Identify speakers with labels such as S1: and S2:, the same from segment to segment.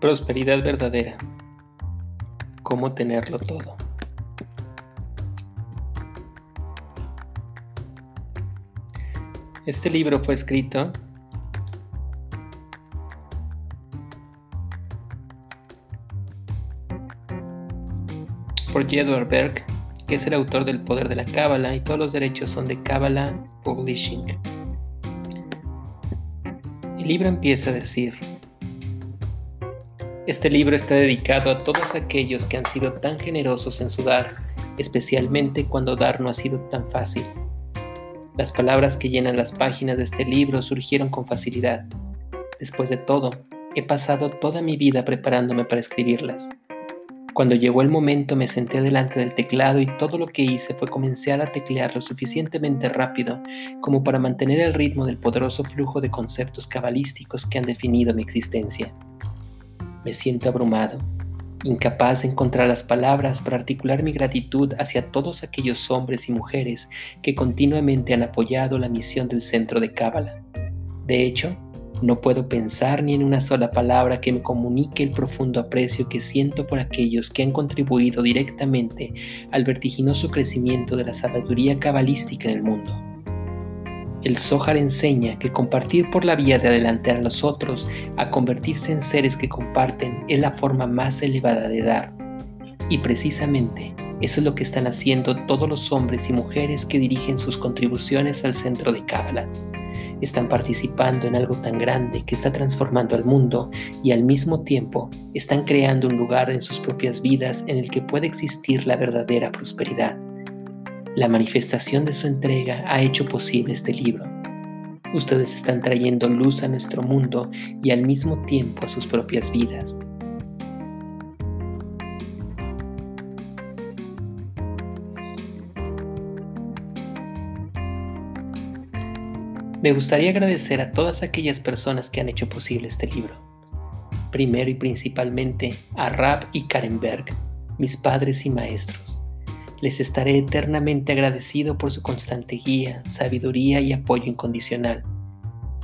S1: Prosperidad verdadera. Cómo tenerlo todo. Este libro fue escrito por Edward Berg, que es el autor del Poder de la Cábala y todos los derechos son de Cábala Publishing. El libro empieza a decir, este libro está dedicado a todos aquellos que han sido tan generosos en su dar, especialmente cuando dar no ha sido tan fácil. Las palabras que llenan las páginas de este libro surgieron con facilidad. Después de todo, he pasado toda mi vida preparándome para escribirlas. Cuando llegó el momento me senté delante del teclado y todo lo que hice fue comenzar a teclear lo suficientemente rápido como para mantener el ritmo del poderoso flujo de conceptos cabalísticos que han definido mi existencia. Me siento abrumado, incapaz de encontrar las palabras para articular mi gratitud hacia todos aquellos hombres y mujeres que continuamente han apoyado la misión del centro de Cábala. De hecho, no puedo pensar ni en una sola palabra que me comunique el profundo aprecio que siento por aquellos que han contribuido directamente al vertiginoso crecimiento de la sabiduría cabalística en el mundo. El Zohar enseña que compartir por la vía de adelantar a los otros a convertirse en seres que comparten es la forma más elevada de dar. Y precisamente eso es lo que están haciendo todos los hombres y mujeres que dirigen sus contribuciones al centro de Cábala. Están participando en algo tan grande que está transformando al mundo y al mismo tiempo están creando un lugar en sus propias vidas en el que puede existir la verdadera prosperidad. La manifestación de su entrega ha hecho posible este libro. Ustedes están trayendo luz a nuestro mundo y al mismo tiempo a sus propias vidas. Me gustaría agradecer a todas aquellas personas que han hecho posible este libro. Primero y principalmente a Rab y Karen Berg, mis padres y maestros les estaré eternamente agradecido por su constante guía, sabiduría y apoyo incondicional.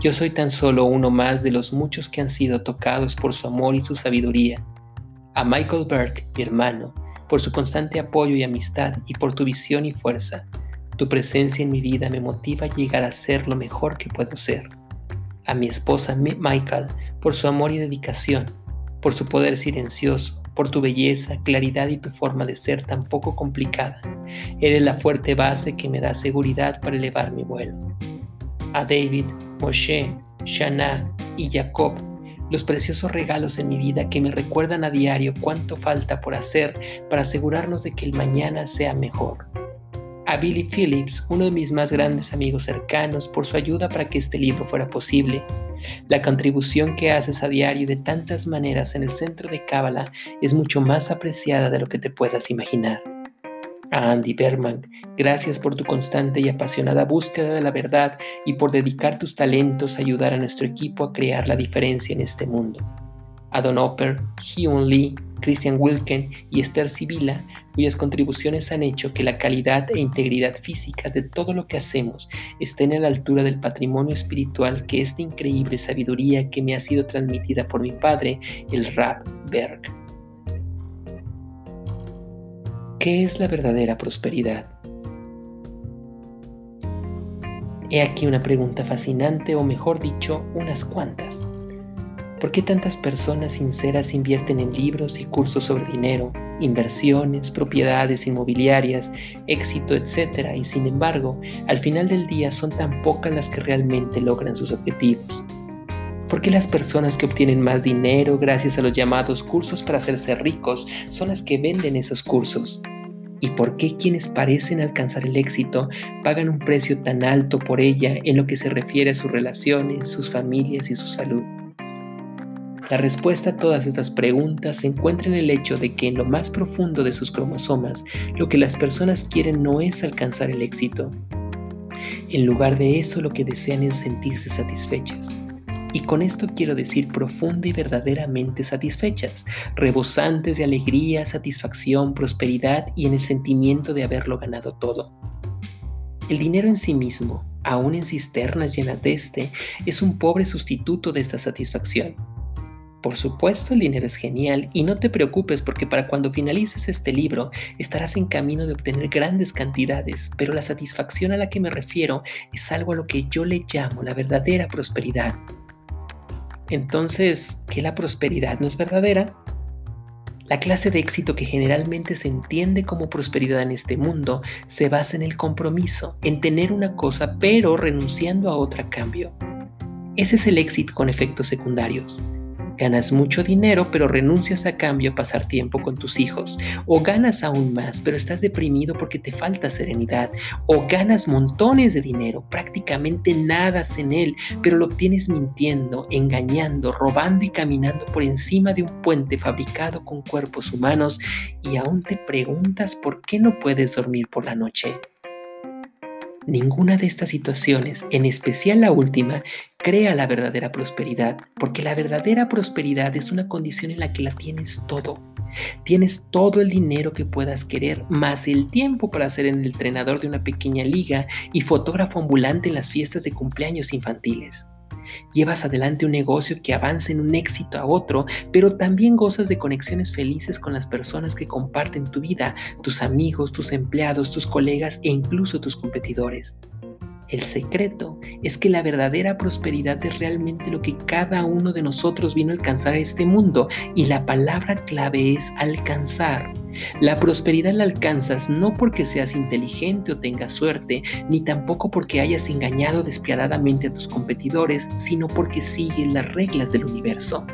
S1: Yo soy tan solo uno más de los muchos que han sido tocados por su amor y su sabiduría. A Michael Burke, mi hermano, por su constante apoyo y amistad y por tu visión y fuerza. Tu presencia en mi vida me motiva a llegar a ser lo mejor que puedo ser. A mi esposa Michael, por su amor y dedicación, por su poder silencioso, por tu belleza, claridad y tu forma de ser tan poco complicada. Eres la fuerte base que me da seguridad para elevar mi vuelo. A David, Moshe, Shana y Jacob, los preciosos regalos en mi vida que me recuerdan a diario cuánto falta por hacer para asegurarnos de que el mañana sea mejor. A Billy Phillips, uno de mis más grandes amigos cercanos, por su ayuda para que este libro fuera posible la contribución que haces a diario de tantas maneras en el centro de Cábala es mucho más apreciada de lo que te puedas imaginar. A Andy Berman, gracias por tu constante y apasionada búsqueda de la verdad y por dedicar tus talentos a ayudar a nuestro equipo a crear la diferencia en este mundo. A Don Hopper, Hyun Lee, Christian Wilken y Esther Sibila, cuyas contribuciones han hecho que la calidad e integridad física de todo lo que hacemos estén a la altura del patrimonio espiritual que es de increíble sabiduría que me ha sido transmitida por mi padre, el Rab Berg. ¿Qué es la verdadera prosperidad? He aquí una pregunta fascinante o mejor dicho, unas cuantas. ¿Por qué tantas personas sinceras invierten en libros y cursos sobre dinero, inversiones, propiedades inmobiliarias, éxito, etcétera, y sin embargo, al final del día son tan pocas las que realmente logran sus objetivos? ¿Por qué las personas que obtienen más dinero gracias a los llamados cursos para hacerse ricos son las que venden esos cursos? ¿Y por qué quienes parecen alcanzar el éxito pagan un precio tan alto por ella en lo que se refiere a sus relaciones, sus familias y su salud? La respuesta a todas estas preguntas se encuentra en el hecho de que en lo más profundo de sus cromosomas, lo que las personas quieren no es alcanzar el éxito. En lugar de eso, lo que desean es sentirse satisfechas. Y con esto quiero decir profunda y verdaderamente satisfechas, rebosantes de alegría, satisfacción, prosperidad y en el sentimiento de haberlo ganado todo. El dinero en sí mismo, aún en cisternas llenas de este, es un pobre sustituto de esta satisfacción Por supuesto, el dinero es genial y no te preocupes porque para cuando finalices este libro estarás en camino de obtener grandes cantidades, pero la satisfacción a la que me refiero es algo a lo que yo le llamo la verdadera prosperidad. Entonces, ¿qué la prosperidad no es verdadera? La clase de éxito que generalmente se entiende como prosperidad en este mundo se basa en el compromiso, en tener una cosa pero renunciando a otra a cambio. Ese es el éxito con efectos secundarios. Ganas mucho dinero, pero renuncias a cambio a pasar tiempo con tus hijos. O ganas aún más, pero estás deprimido porque te falta serenidad. O ganas montones de dinero, prácticamente nada en él, pero lo obtienes mintiendo, engañando, robando y caminando por encima de un puente fabricado con cuerpos humanos y aún te preguntas por qué no puedes dormir por la noche. Ninguna de estas situaciones, en especial la última, crea la verdadera prosperidad, porque la verdadera prosperidad es una condición en la que la tienes todo. Tienes todo el dinero que puedas querer, más el tiempo para ser el entrenador de una pequeña liga y fotógrafo ambulante en las fiestas de cumpleaños infantiles. Llevas adelante un negocio que avanza en un éxito a otro, pero también gozas de conexiones felices con las personas que comparten tu vida, tus amigos, tus empleados, tus colegas e incluso tus competidores. El secreto es que la verdadera prosperidad es realmente lo que cada uno de nosotros vino a alcanzar a este mundo y la palabra clave es alcanzar. La prosperidad la alcanzas no porque seas inteligente o tengas suerte, ni tampoco porque hayas engañado despiadadamente a tus competidores, sino porque sigues las reglas del universo.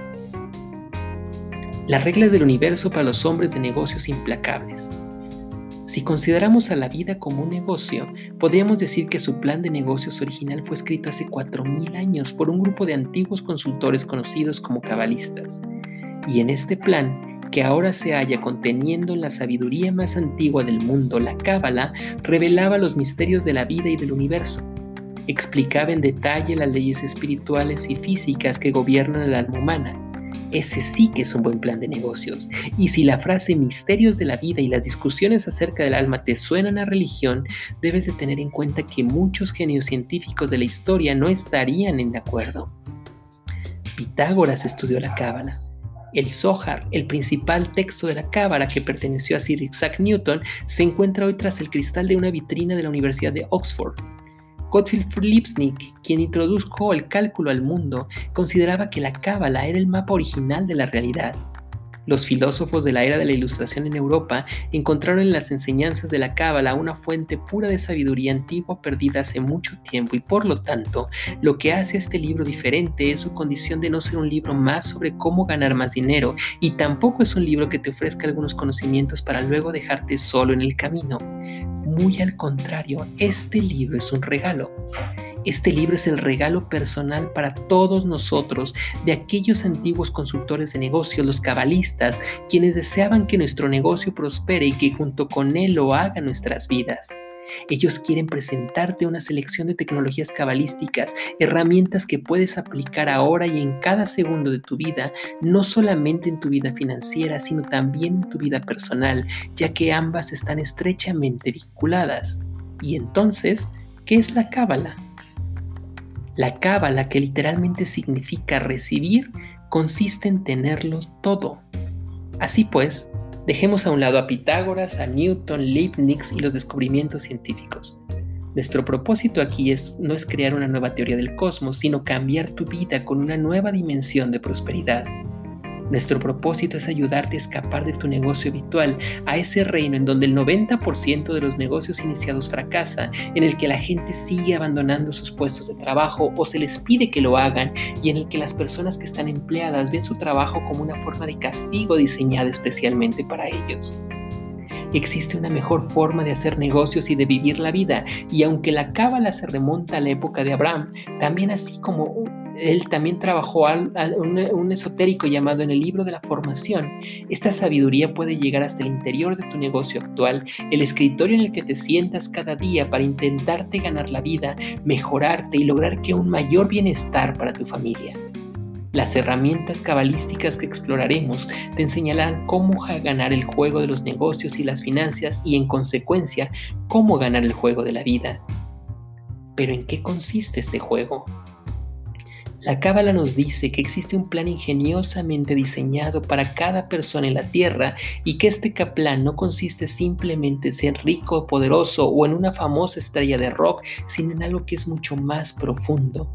S1: Las reglas del universo para los hombres de negocios implacables. Si consideramos a la vida como un negocio, podríamos decir que su plan de negocios original fue escrito hace 4.000 años por un grupo de antiguos consultores conocidos como cabalistas. Y en este plan, que ahora se halla conteniendo en la sabiduría más antigua del mundo, la Cábala, revelaba los misterios de la vida y del universo. Explicaba en detalle las leyes espirituales y físicas que gobiernan el alma humana ese sí que es un buen plan de negocios. Y si la frase misterios de la vida y las discusiones acerca del alma te suenan a religión, debes de tener en cuenta que muchos genios científicos de la historia no estarían en acuerdo. Pitágoras estudió la cábala. El Zohar, el principal texto de la cábala que perteneció a Sir Isaac Newton, se encuentra hoy tras el cristal de una vitrina de la Universidad de Oxford. Gottfried Lipsnick, quien introdujo el cálculo al mundo, consideraba que la cábala era el mapa original de la realidad. Los filósofos de la era de la Ilustración en Europa encontraron en las enseñanzas de la cábala una fuente pura de sabiduría antigua perdida hace mucho tiempo y por lo tanto lo que hace este libro diferente es su condición de no ser un libro más sobre cómo ganar más dinero y tampoco es un libro que te ofrezca algunos conocimientos para luego dejarte solo en el camino. Muy al contrario, este libro es un regalo. Este libro es el regalo personal para todos nosotros de aquellos antiguos consultores de negocios, los cabalistas, quienes deseaban que nuestro negocio prospere y que junto con él lo hagan nuestras vidas. Ellos quieren presentarte una selección de tecnologías cabalísticas, herramientas que puedes aplicar ahora y en cada segundo de tu vida, no solamente en tu vida financiera, sino también en tu vida personal, ya que ambas están estrechamente vinculadas. Y entonces, ¿qué es la cábala? La cábala, que literalmente significa recibir, consiste en tenerlo todo. Así pues, Dejemos a un lado a Pitágoras, a Newton, Leibniz y los descubrimientos científicos. Nuestro propósito aquí es, no es crear una nueva teoría del cosmos, sino cambiar tu vida con una nueva dimensión de prosperidad. Nuestro propósito es ayudarte a escapar de tu negocio habitual, a ese reino en donde el 90% de los negocios iniciados fracasa, en el que la gente sigue abandonando sus puestos de trabajo o se les pide que lo hagan y en el que las personas que están empleadas ven su trabajo como una forma de castigo diseñada especialmente para ellos. Existe una mejor forma de hacer negocios y de vivir la vida, y aunque la cábala se remonta a la época de Abraham, también así como él también trabajó un, esotérico llamado en el libro de la formación. Esta sabiduría puede llegar hasta el interior de tu negocio actual, el escritorio en el que te sientas cada día para intentarte ganar la vida, mejorarte y lograr que un mayor bienestar para tu familia. Las herramientas cabalísticas que exploraremos te enseñarán cómo ganar el juego de los negocios y las finanzas y en consecuencia cómo ganar el juego de la vida. Pero ¿en qué consiste este juego? La Cábala nos dice que existe un plan ingeniosamente diseñado para cada persona en la Tierra y que este plan no consiste simplemente en ser rico, poderoso o en una famosa estrella de rock, sino en algo que es mucho más profundo.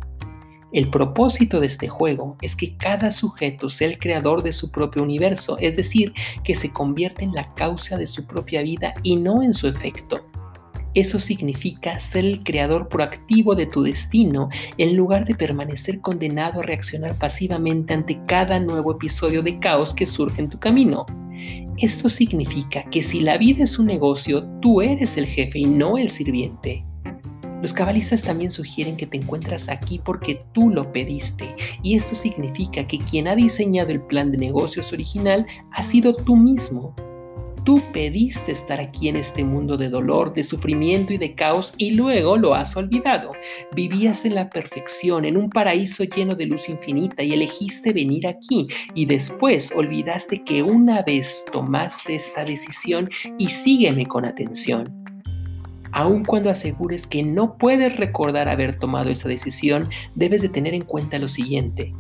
S1: El propósito de este juego es que cada sujeto sea el creador de su propio universo, es decir, que se convierta en la causa de su propia vida y no en su efecto. Eso significa ser el creador proactivo de tu destino en lugar de permanecer condenado a reaccionar pasivamente ante cada nuevo episodio de caos que surge en tu camino. Esto significa que si la vida es un negocio, tú eres el jefe y no el sirviente. Los cabalistas también sugieren que te encuentras aquí porque tú lo pediste, y esto significa que quien ha diseñado el plan de negocios original ha sido tú mismo. Tú pediste estar aquí en este mundo de dolor, de sufrimiento y de caos y luego lo has olvidado. Vivías en la perfección, en un paraíso lleno de luz infinita y elegiste venir aquí y después olvidaste que una vez tomaste esta decisión y sígueme con atención. Aun cuando asegures que no puedes recordar haber tomado esa decisión, debes de tener en cuenta lo siguiente.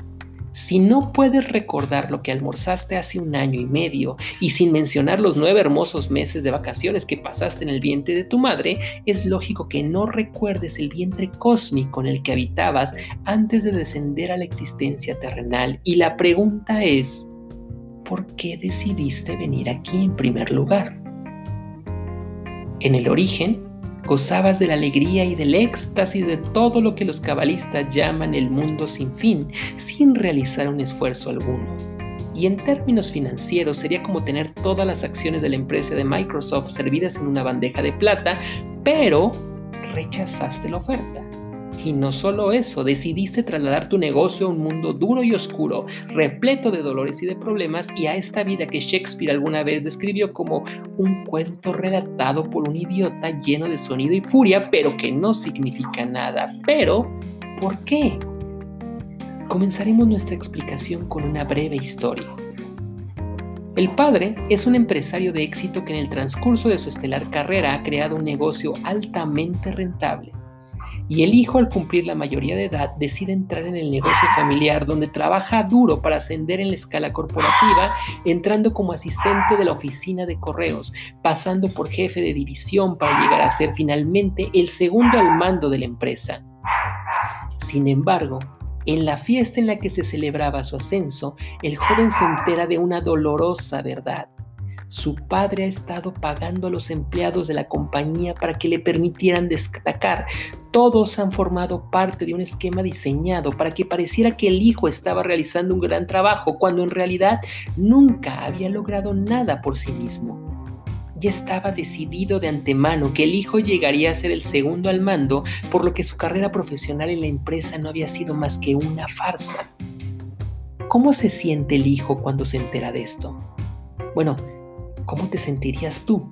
S1: Si no puedes recordar lo que almorzaste hace un año y medio y sin mencionar los nueve hermosos meses de vacaciones que pasaste en el vientre de tu madre, es lógico que no recuerdes el vientre cósmico en el que habitabas antes de descender a la existencia terrenal. Y la pregunta es, ¿por qué decidiste venir aquí en primer lugar? En el origen, Gozabas de la alegría y del éxtasis de todo lo que los cabalistas llaman el mundo sin fin, sin realizar un esfuerzo alguno. Y en términos financieros sería como tener todas las acciones de la empresa de Microsoft servidas en una bandeja de plata, pero rechazaste la oferta. Y no solo eso, decidiste trasladar tu negocio a un mundo duro y oscuro, repleto de dolores y de problemas, y a esta vida que Shakespeare alguna vez describió como un cuento relatado por un idiota lleno de sonido y furia, pero que no significa nada. Pero, ¿por qué? Comenzaremos nuestra explicación con una breve historia. El padre es un empresario de éxito que en el transcurso de su estelar carrera ha creado un negocio altamente rentable y el hijo al cumplir la mayoría de edad decide entrar en el negocio familiar donde trabaja duro para ascender en la escala corporativa, entrando como asistente de la oficina de correos, pasando por jefe de división para llegar a ser finalmente el segundo al mando de la empresa. Sin embargo, en la fiesta en la que se celebraba su ascenso, el joven se entera de una dolorosa verdad. Su padre ha estado pagando a los empleados de la compañía para que le permitieran destacar. Todos han formado parte de un esquema diseñado para que pareciera que el hijo estaba realizando un gran trabajo, cuando en realidad nunca había logrado nada por sí mismo. Ya estaba decidido de antemano que el hijo llegaría a ser el segundo al mando, por lo que su carrera profesional en la empresa no había sido más que una farsa. ¿Cómo se siente el hijo cuando se entera de esto? Bueno, ¿cómo te sentirías tú?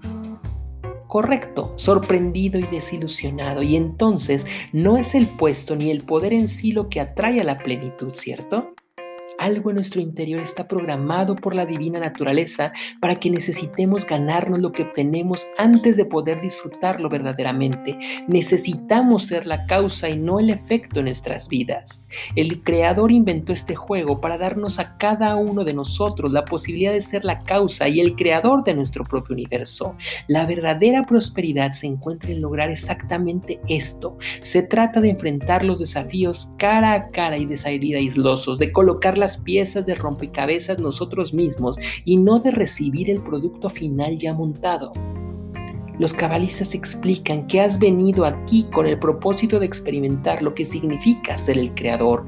S1: Correcto, sorprendido y desilusionado. Y entonces no es el puesto ni el poder en sí lo que atrae a la plenitud, ¿cierto? Algo en nuestro interior está programado por la divina naturaleza para que necesitemos ganarnos lo que obtenemos antes de poder disfrutarlo verdaderamente. Necesitamos ser la causa y no el efecto en nuestras vidas. El creador inventó este juego para darnos a cada uno de nosotros la posibilidad de ser la causa y el creador de nuestro propio universo. La verdadera prosperidad se encuentra en lograr exactamente esto. Se trata de enfrentar los desafíos cara a cara y de salir aislosos, de colocar las piezas de rompecabezas nosotros mismos y no de recibir el producto final ya montado. Los cabalistas explican que has venido aquí con el propósito de experimentar lo que significa ser el creador.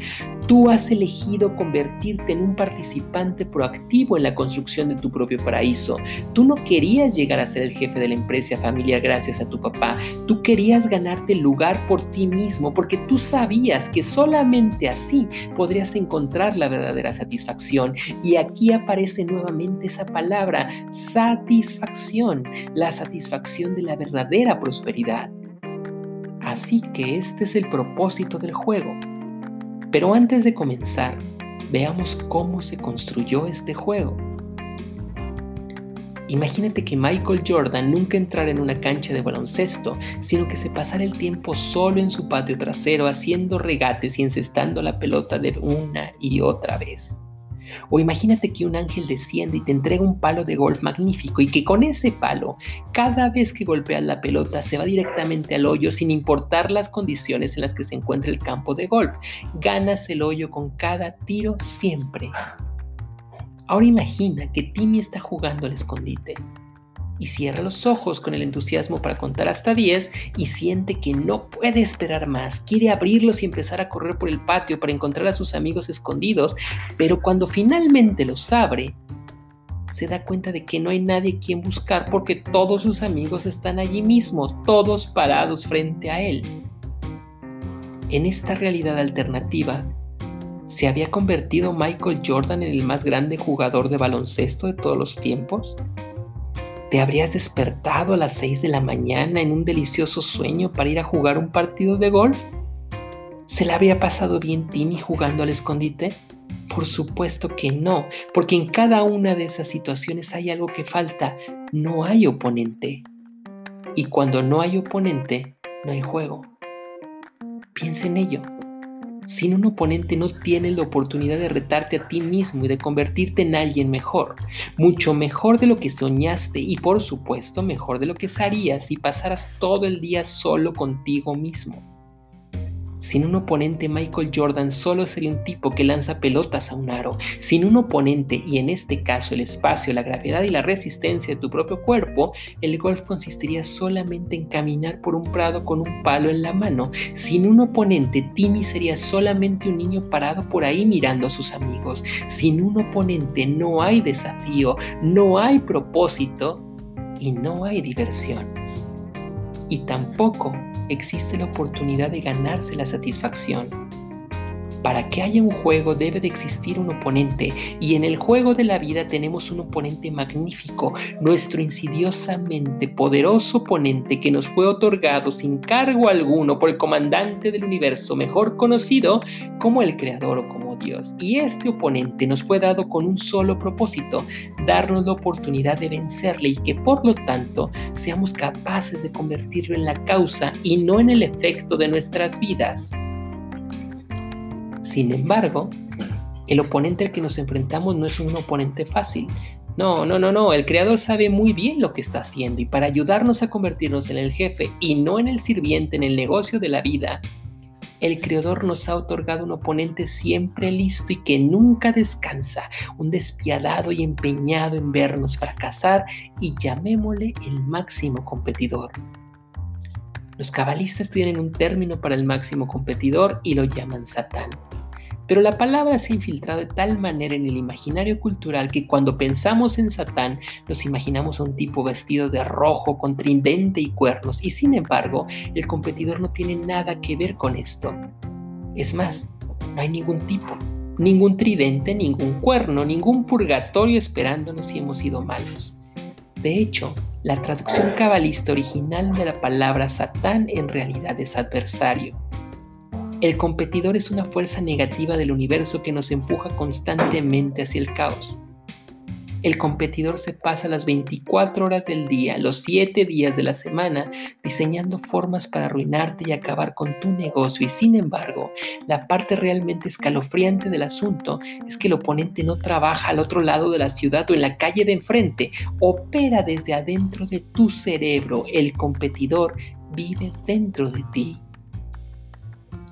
S1: Tú has elegido convertirte en un participante proactivo en la construcción de tu propio paraíso. Tú no querías llegar a ser el jefe de la empresa familiar gracias a tu papá. Tú querías ganarte el lugar por ti mismo porque tú sabías que solamente así podrías encontrar la verdadera satisfacción. Y aquí aparece nuevamente esa palabra, satisfacción. La satisfacción de la verdadera prosperidad. Así que este es el propósito del juego. Pero antes de comenzar, veamos cómo se construyó este juego. Imagínate que Michael Jordan nunca entrara en una cancha de baloncesto, sino que se pasara el tiempo solo en su patio trasero haciendo regates y encestando la pelota de una y otra vez. O imagínate que un ángel desciende y te entrega un palo de golf magnífico y que con ese palo, cada vez que golpeas la pelota, se va directamente al hoyo sin importar las condiciones en las que se encuentra el campo de golf. Ganas el hoyo con cada tiro siempre. Ahora imagina que Timmy está jugando al escondite y cierra los ojos con el entusiasmo para contar hasta 10 y siente que no puede esperar más. Quiere abrirlos y empezar a correr por el patio para encontrar a sus amigos escondidos, pero cuando finalmente los abre, se da cuenta de que no hay nadie quien buscar porque todos sus amigos están allí mismo, todos parados frente a él. En esta realidad alternativa, ¿Se había convertido Michael Jordan en el más grande jugador de baloncesto de todos los tiempos? ¿Te habrías despertado a las 6 de la mañana en un delicioso sueño para ir a jugar un partido de golf? ¿Se le había pasado bien Timmy jugando al escondite? Por supuesto que no, porque en cada una de esas situaciones hay algo que falta, no hay oponente. Y cuando no hay oponente, no hay juego. Piensa en ello. Sin un oponente no tienes la oportunidad de retarte a ti mismo y de convertirte en alguien mejor, mucho mejor de lo que soñaste y por supuesto mejor de lo que harías si pasaras todo el día solo contigo mismo. Sin un oponente, Michael Jordan solo sería un tipo que lanza pelotas a un aro. Sin un oponente, y en este caso el espacio, la gravedad y la resistencia de tu propio cuerpo, el golf consistiría solamente en caminar por un prado con un palo en la mano. Sin un oponente, Timmy sería solamente un niño parado por ahí mirando a sus amigos. Sin un oponente no hay desafío, no hay propósito y no hay diversión. Y tampoco existe la oportunidad de ganarse la satisfacción. Para que haya un juego debe de existir un oponente y en el juego de la vida tenemos un oponente magnífico, nuestro insidiosamente poderoso oponente que nos fue otorgado sin cargo alguno por el comandante del universo, mejor conocido como el creador o como Dios. Y este oponente nos fue dado con un solo propósito, darnos la oportunidad de vencerle y que por lo tanto seamos capaces de convertirlo en la causa y no en el efecto de nuestras vidas. Sin embargo, el oponente al que nos enfrentamos no es un oponente fácil. No, no, no, no, el creador sabe muy bien lo que está haciendo y para ayudarnos a convertirnos en el jefe y no en el sirviente en el negocio de la vida, el creador nos ha otorgado un oponente siempre listo y que nunca descansa, un despiadado y empeñado en vernos fracasar y llamémosle el máximo competidor. Los cabalistas tienen un término para el máximo competidor y lo llaman Satán. Pero la palabra se ha infiltrado de tal manera en el imaginario cultural que cuando pensamos en Satán nos imaginamos a un tipo vestido de rojo con tridente y cuernos y sin embargo el competidor no tiene nada que ver con esto. Es más, no hay ningún tipo, ningún tridente, ningún cuerno, ningún purgatorio esperándonos si hemos sido malos. De hecho, la traducción cabalista original de la palabra Satán en realidad es adversario. El competidor es una fuerza negativa del universo que nos empuja constantemente hacia el caos. El competidor se pasa las 24 horas del día, los 7 días de la semana, diseñando formas para arruinarte y acabar con tu negocio. Y sin embargo, la parte realmente escalofriante del asunto es que el oponente no trabaja al otro lado de la ciudad o en la calle de enfrente, opera desde adentro de tu cerebro. El competidor vive dentro de ti.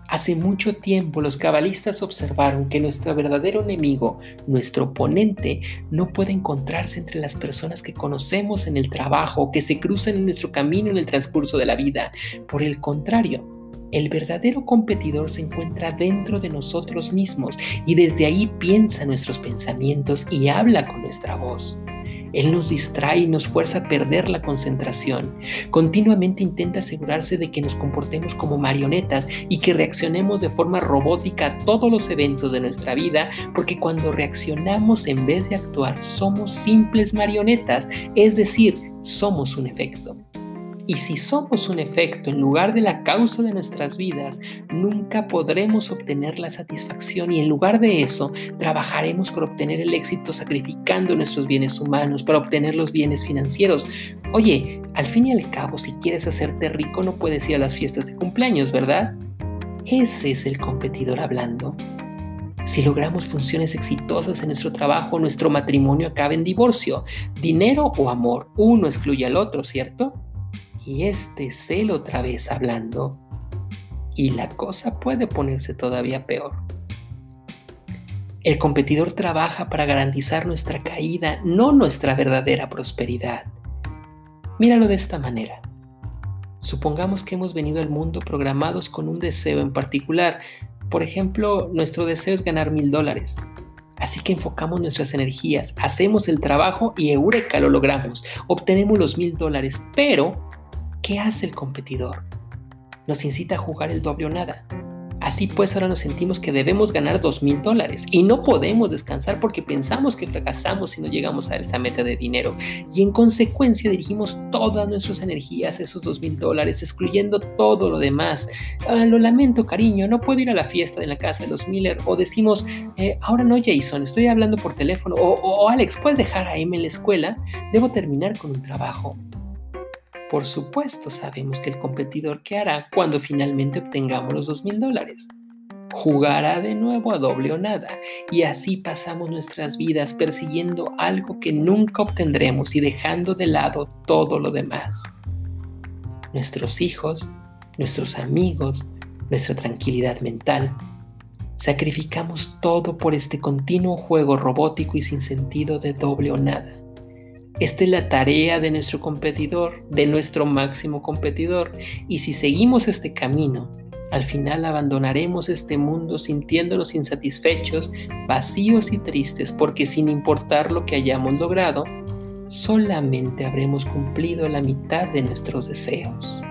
S1: Hace mucho tiempo los cabalistas observaron que nuestro verdadero enemigo, nuestro oponente, no puede encontrarse entre las personas que conocemos en el trabajo que se cruzan en nuestro camino en el transcurso de la vida. Por el contrario, el verdadero competidor se encuentra dentro de nosotros mismos y desde ahí piensa nuestros pensamientos y habla con nuestra voz. Él nos distrae y nos fuerza a perder la concentración. Continuamente intenta asegurarse de que nos comportemos como marionetas y que reaccionemos de forma robótica a todos los eventos de nuestra vida, porque cuando reaccionamos en vez de actuar somos simples marionetas, es decir, somos un efecto. Y si somos un efecto en lugar de la causa de nuestras vidas, nunca podremos obtener la satisfacción y en lugar de eso, trabajaremos por obtener el éxito sacrificando nuestros bienes humanos para obtener los bienes financieros. Oye, al fin y al cabo, si quieres hacerte rico no puedes ir a las fiestas de cumpleaños, ¿verdad? Ese es el competidor hablando. Si logramos funciones exitosas en nuestro trabajo, nuestro matrimonio acaba en divorcio. Dinero o amor, uno excluye al otro, ¿cierto? Y este es él otra vez hablando. Y la cosa puede ponerse todavía peor. El competidor trabaja para garantizar nuestra caída, no nuestra verdadera prosperidad. Míralo de esta manera. Supongamos que hemos venido al mundo programados con un deseo en particular, por ejemplo, nuestro deseo es ganar mil dólares. Así que enfocamos nuestras energías, hacemos el trabajo y eureka lo logramos. Obtenemos los mil dólares. Pero, ¿qué hace el competidor? Nos incita a jugar el doble o nada. Así pues, ahora nos sentimos que debemos ganar dos mil dólares y no podemos descansar porque pensamos que fracasamos si no llegamos a esa meta de dinero. Y en consecuencia dirigimos todas nuestras energías a esos dos mil dólares, excluyendo todo lo demás. Ah, lo lamento, cariño, no puedo ir a la fiesta de la casa de los Miller. O decimos, eh, ahora no, Jason, estoy hablando por teléfono. O, o Alex, ¿puedes dejar a M en la escuela? Debo terminar con un trabajo. Por supuesto sabemos que el competidor qué hará cuando finalmente obtengamos los dos mil dólares. Jugará de nuevo a doble o nada y así pasamos nuestras vidas persiguiendo algo que nunca obtendremos y dejando de lado todo lo demás. Nuestros hijos, nuestros amigos, nuestra tranquilidad mental. Sacrificamos todo por este continuo juego robótico y sin sentido de doble o nada. Esta es la tarea de nuestro competidor, de nuestro máximo competidor. Y si seguimos este camino, al final abandonaremos este mundo sintiéndonos insatisfechos, vacíos y tristes, porque sin importar lo que hayamos logrado, solamente habremos cumplido la mitad de nuestros deseos.